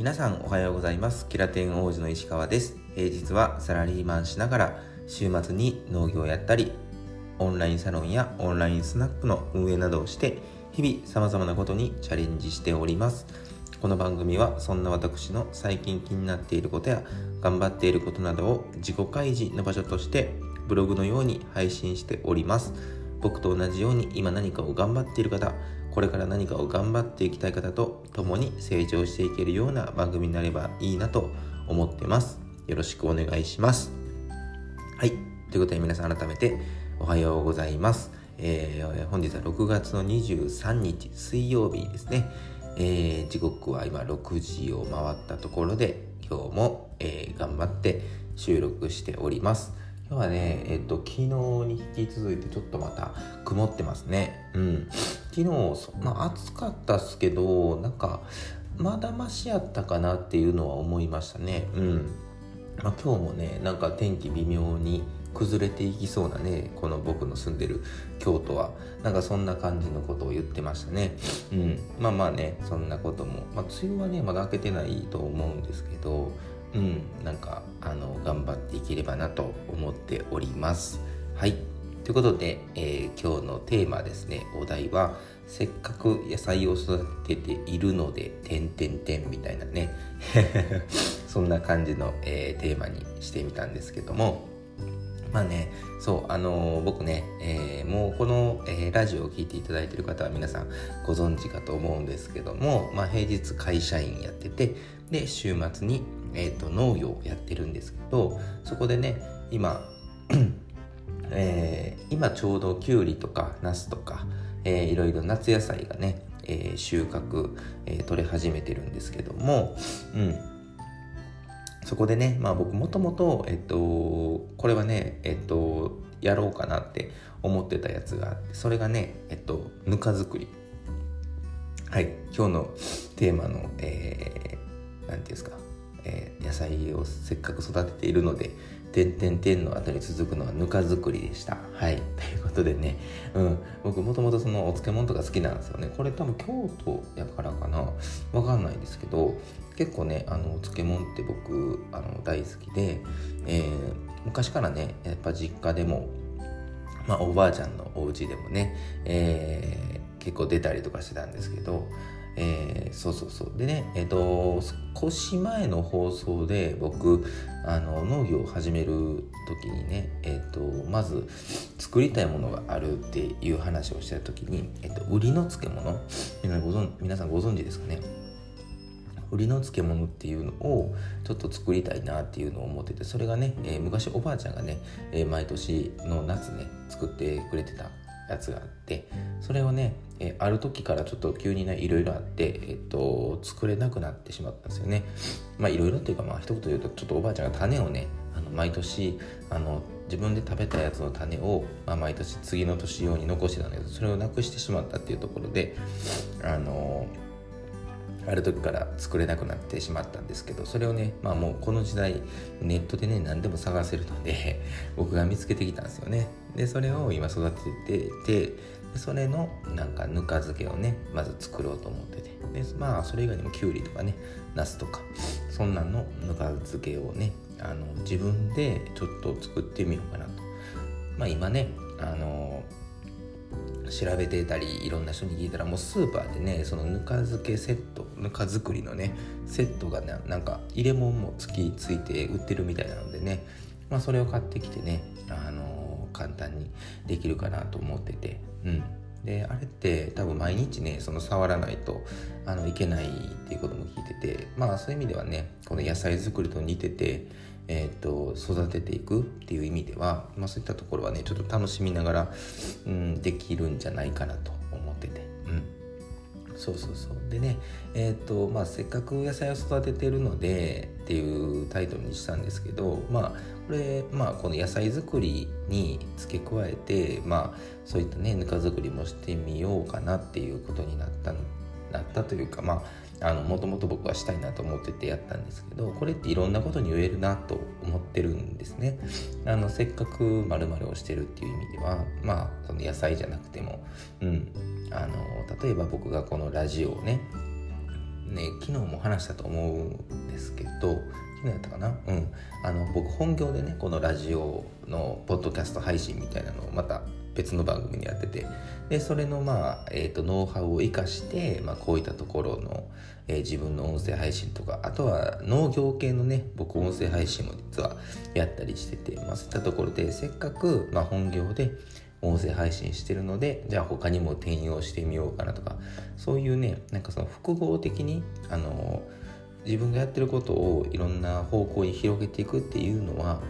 皆さんおはようございます。キラテン王子の石川です。平日はサラリーマンしながら週末に農業をやったりオンラインサロンやオンラインスナックの運営などをして日々様々なことにチャレンジしております。この番組はそんな私の最近気になっていることや頑張っていることなどを自己開示の場所としてブログのように配信しております。僕と同じように今何かを頑張っている方これから何かを頑張っていきたい方と共に成長していけるような番組になればいいなと思ってます。よろしくお願いします。はい。ということで皆さん改めておはようございます。えー、本日は6月の23日水曜日ですね、えー、時刻は今6時を回ったところで今日も、えー、頑張って収録しております。今日はね、えっと、昨日に引き続いてちょっとまた曇ってますね。うん。昨日、まあ暑かったっすけど、なんか、まだましやったかなっていうのは思いましたね。うん。まあ、今日もね、なんか天気微妙に崩れていきそうなね、この僕の住んでる京都は、なんかそんな感じのことを言ってましたね。うん。まあまあね、そんなことも、まあ梅雨はね、まだ明けてないと思うんですけど、うん、なんかあの頑張っていければなと思っております。はい。ということで、えー、今日のテーマですね。お題は「せっかく野菜を育てているので点点点」みたいなね。そんな感じの、えー、テーマにしてみたんですけども。まあねそうあのー、僕ね、えー、もうこの、えー、ラジオを聴いていただいている方は皆さんご存知かと思うんですけども、まあ、平日会社員やっててで週末にえーと、農業をやってるんですけどそこでね今、えー、今ちょうどきゅうりとかナスとか、えー、いろいろ夏野菜がね、えー、収穫、えー、取れ始めてるんですけども、うん、そこでね、まあ、僕もともと、えっと、これはね、えっと、やろうかなって思ってたやつがあってそれがね、えっと、ぬか作り。はい。今日のテーマの、えー、ていうんですかえー、野菜をせっかく育てているので点々点の後に続くのはぬか作りでした。はい。ということでね、うん、僕もともとそのお漬物とか好きなんですよね。これ多分京都やからかなわかんないですけど、結構ね、あの、お漬物って僕、あの、大好きで、えー、昔からね、やっぱ実家でも、まあ、おばあちゃんのお家でもね、えー、結構出たりとかしてたんですけど、えー、そうそうそう。でねえっ、ー、と少し前の放送で僕あの農業を始める時にねえっ、ー、とまず作りたいものがあるっていう話をした時に、えっと売りの漬物。皆ご存皆さんご存知ですかね。売りの漬物っていうのをちょっと作りたいなっていうのを思っててそれがね、えー、昔おばあちゃんがね、えー、毎年の夏ね作ってくれてたやつがあってそれをね、えある時からちょっと急にねいろいろあって、えっと、作れなくなってしまったんですよね。まあいろいろっていうかまあ一言言うとちょっとおばあちゃんが種をねあの毎年あの自分で食べたやつの種を、まあ、毎年次の年用に残してたんだけどそれをなくしてしまったっていうところであのある時から作れなくなってしまったんですけどそれをねまあもうこの時代ネットでね何でも探せるので 僕が見つけてきたんですよね。でそれを今育てててそれのなんかぬか漬けをねまず作ろうと思ってて。でまあそれ以外にもきゅうりとかねナスとかそんなんのぬか漬けをねあの自分でちょっと作ってみようかなと。まあ今ねあの調べてたりいろんな人に聞いたらもうスーパーでねそのぬか漬けセットぬか作りのねセットがねなんか入れ物もつきついて売ってるみたいなのでねまあそれを買ってきてねあのー、簡単にできるかなと思ってて。うん。であれって多分毎日ねその触らないとあのいけないっていうことも聞いててまあそういう意味ではねこの野菜作りと似ててえーと、育てていくっていう意味では、まあ、そういったところはねちょっと楽しみながら、うん、できるんじゃないかなと思ってて、うん、そうそうそう。でねえっ、ー、とまあせっかく野菜を育ててるのでっていうタイトルにしたんですけどまあこれまあこの野菜作りに付け加えてまあそういったねぬか作りもしてみようかなっていうことになったなったというかまあもともと僕はしたいなと思っててやったんですけどこれっていろんなことに言えるなと思ってるんですね。あのせっかく〇〇をしてるっていう意味ではまあその野菜じゃなくてもうん。あの例えば僕がこのラジオをねね昨日も話したと思うんですけど昨日やったかな？うん。あの僕本業でねこのラジオのポッドキャスト配信みたいなのをまた別の番組にやっててでそれのまあ、えーと、ノウハウを生かして、まあ、こういったところの、えー、自分の音声配信とかあとは農業系のね僕音声配信も実はやったりしてて、まあ、そういったところでせっかく、まあ、本業で音声配信してるのでじゃあ他にも転用してみようかなとかそういうねなんかその複合的にあの自分がやってることをいろんな方向に広げていくっていうのは、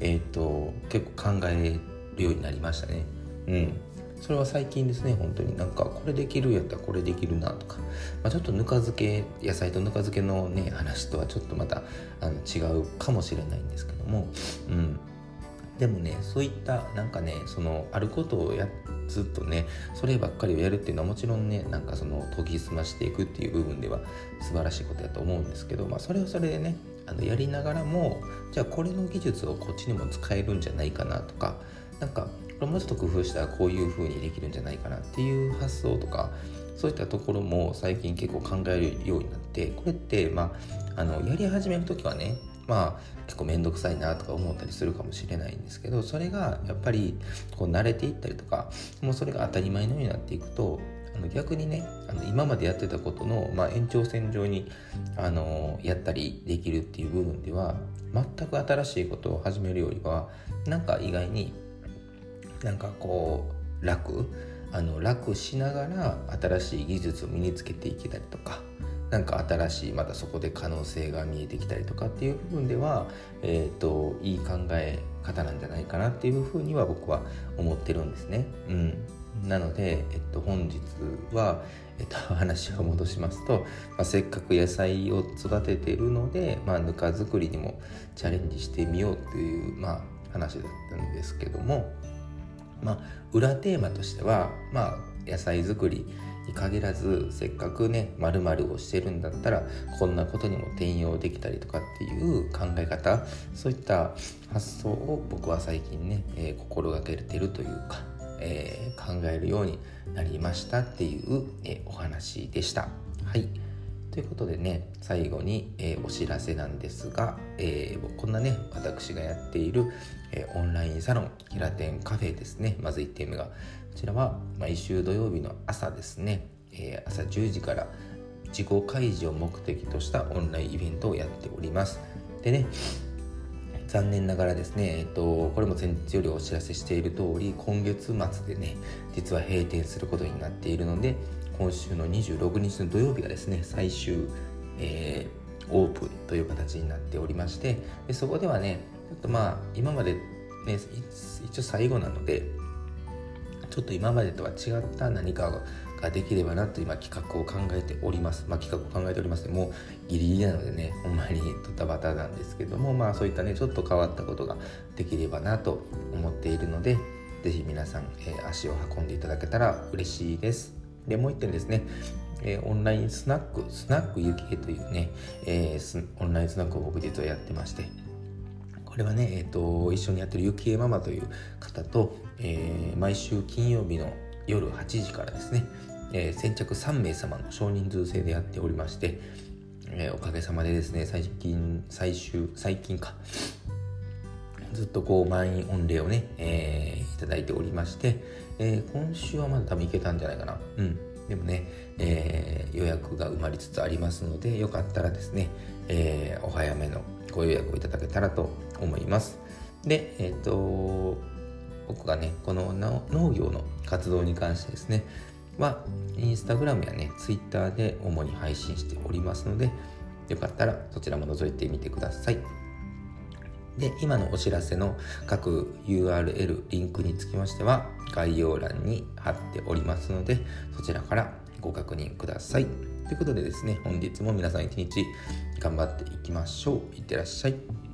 えーと、結構考えるようになりましたね。うん。それは最近ですね本当に。なんかこれできるやったらこれできるなとか、まあ、ちょっとぬか漬け野菜とぬか漬けのね話とはちょっとまたあの違うかもしれないんですけども、うん、でもねそういったなんかねそのあることをやってずっとねそればっかりをやるっていうのはもちろんねなんかその研ぎ澄ましていくっていう部分では素晴らしいことやと思うんですけど、まあ、それはそれでねあのやりながらもじゃあこれの技術をこっちにも使えるんじゃないかなとかなんかこれもうちょっと工夫したらこういう風にできるんじゃないかなっていう発想とかそういったところも最近結構考えるようになってこれってまああのやり始める時はねまあ結構面倒くさいなとか思ったりするかもしれないんですけどそれがやっぱりこう慣れていったりとかもうそれが当たり前のようになっていくとあの逆にねあの今までやってたことの、まあ、延長線上にあのやったりできるっていう部分では全く新しいことを始めるよりはなんか意外になんかこう楽あの楽しながら新しい技術を身につけていけたりとかなんか新しいまたそこで可能性が見えてきたりとかっていう部分では、えーと、いい考え方なんじゃないかなっていうふうには僕は思ってるんですね。うん、なので、えっと、本日は、えっと、話を戻しますと、まあ、せっかく野菜を育ててるので、まあ、ぬか作りにもチャレンジしてみようという、まあ、話だったんですけども、まあ、裏テーマとしては、まあ、野菜作りに限らずせっかくね〇〇をしてるんだったらこんなことにも転用できたりとかっていう考え方そういった発想を僕は最近ね、えー、心がけてるというか、えー、考えるようになりましたっていう、え、お話でした。はいということでね最後に、えー、お知らせなんですが、えー、こんなね私がやっている、えー、オンラインサロンキラテンカフェですね。まず1点目がこちらは毎週土曜日の朝ですね、え朝10時から自己開示を目的としたオンラインイベントをやっております。でね残念ながらですね、えっと、これも前日よりお知らせしている通り今月末でね実は閉店することになっているので今週の26日の土曜日がですね最終、えー、オープンという形になっておりましてでそこではねちょっとまあ今までね一応最後なのでちょっと今までとは違った何かができればなと今企画を考えております。まあ、企画を考えておりますもうギリギリなのでね、ほんまにドタバタなんですけども、まあそういったね、ちょっと変わったことができればなと思っているので、是非皆さん、えー、足を運んでいただけたら嬉しいです。で、もう一点ですね、えー、オンラインスナック、スナックゆきえというね、えー、オンラインスナックを僕実はやってまして、これはね、えーと、一緒にやってるゆきえママという方と、えー、毎週金曜日の夜8時からですね、えー、先着3名様の少人数制でやっておりまして、えー、おかげさまでですね最近最終最近かずっとこう満員御礼をね、えー、いただいておりまして、えー、今週はまだ多分いけたんじゃないかな。うん。でもね、えー、予約が埋まりつつありますので、よかったらですね、えー、お早めのご予約をいただけたらと思います。で、えっ、ー、と、僕がね、この農業の活動に関してですね、は、インスタグラムやね、ツイッターで主に配信しておりますので、よかったらそちらも覗いてみてください。で、今のお知らせの各 URL、リンクにつきましては概要欄に貼っておりますので、そちらからご確認ください。ということでですね、本日も皆さん一日頑張っていきましょう。いってらっしゃい。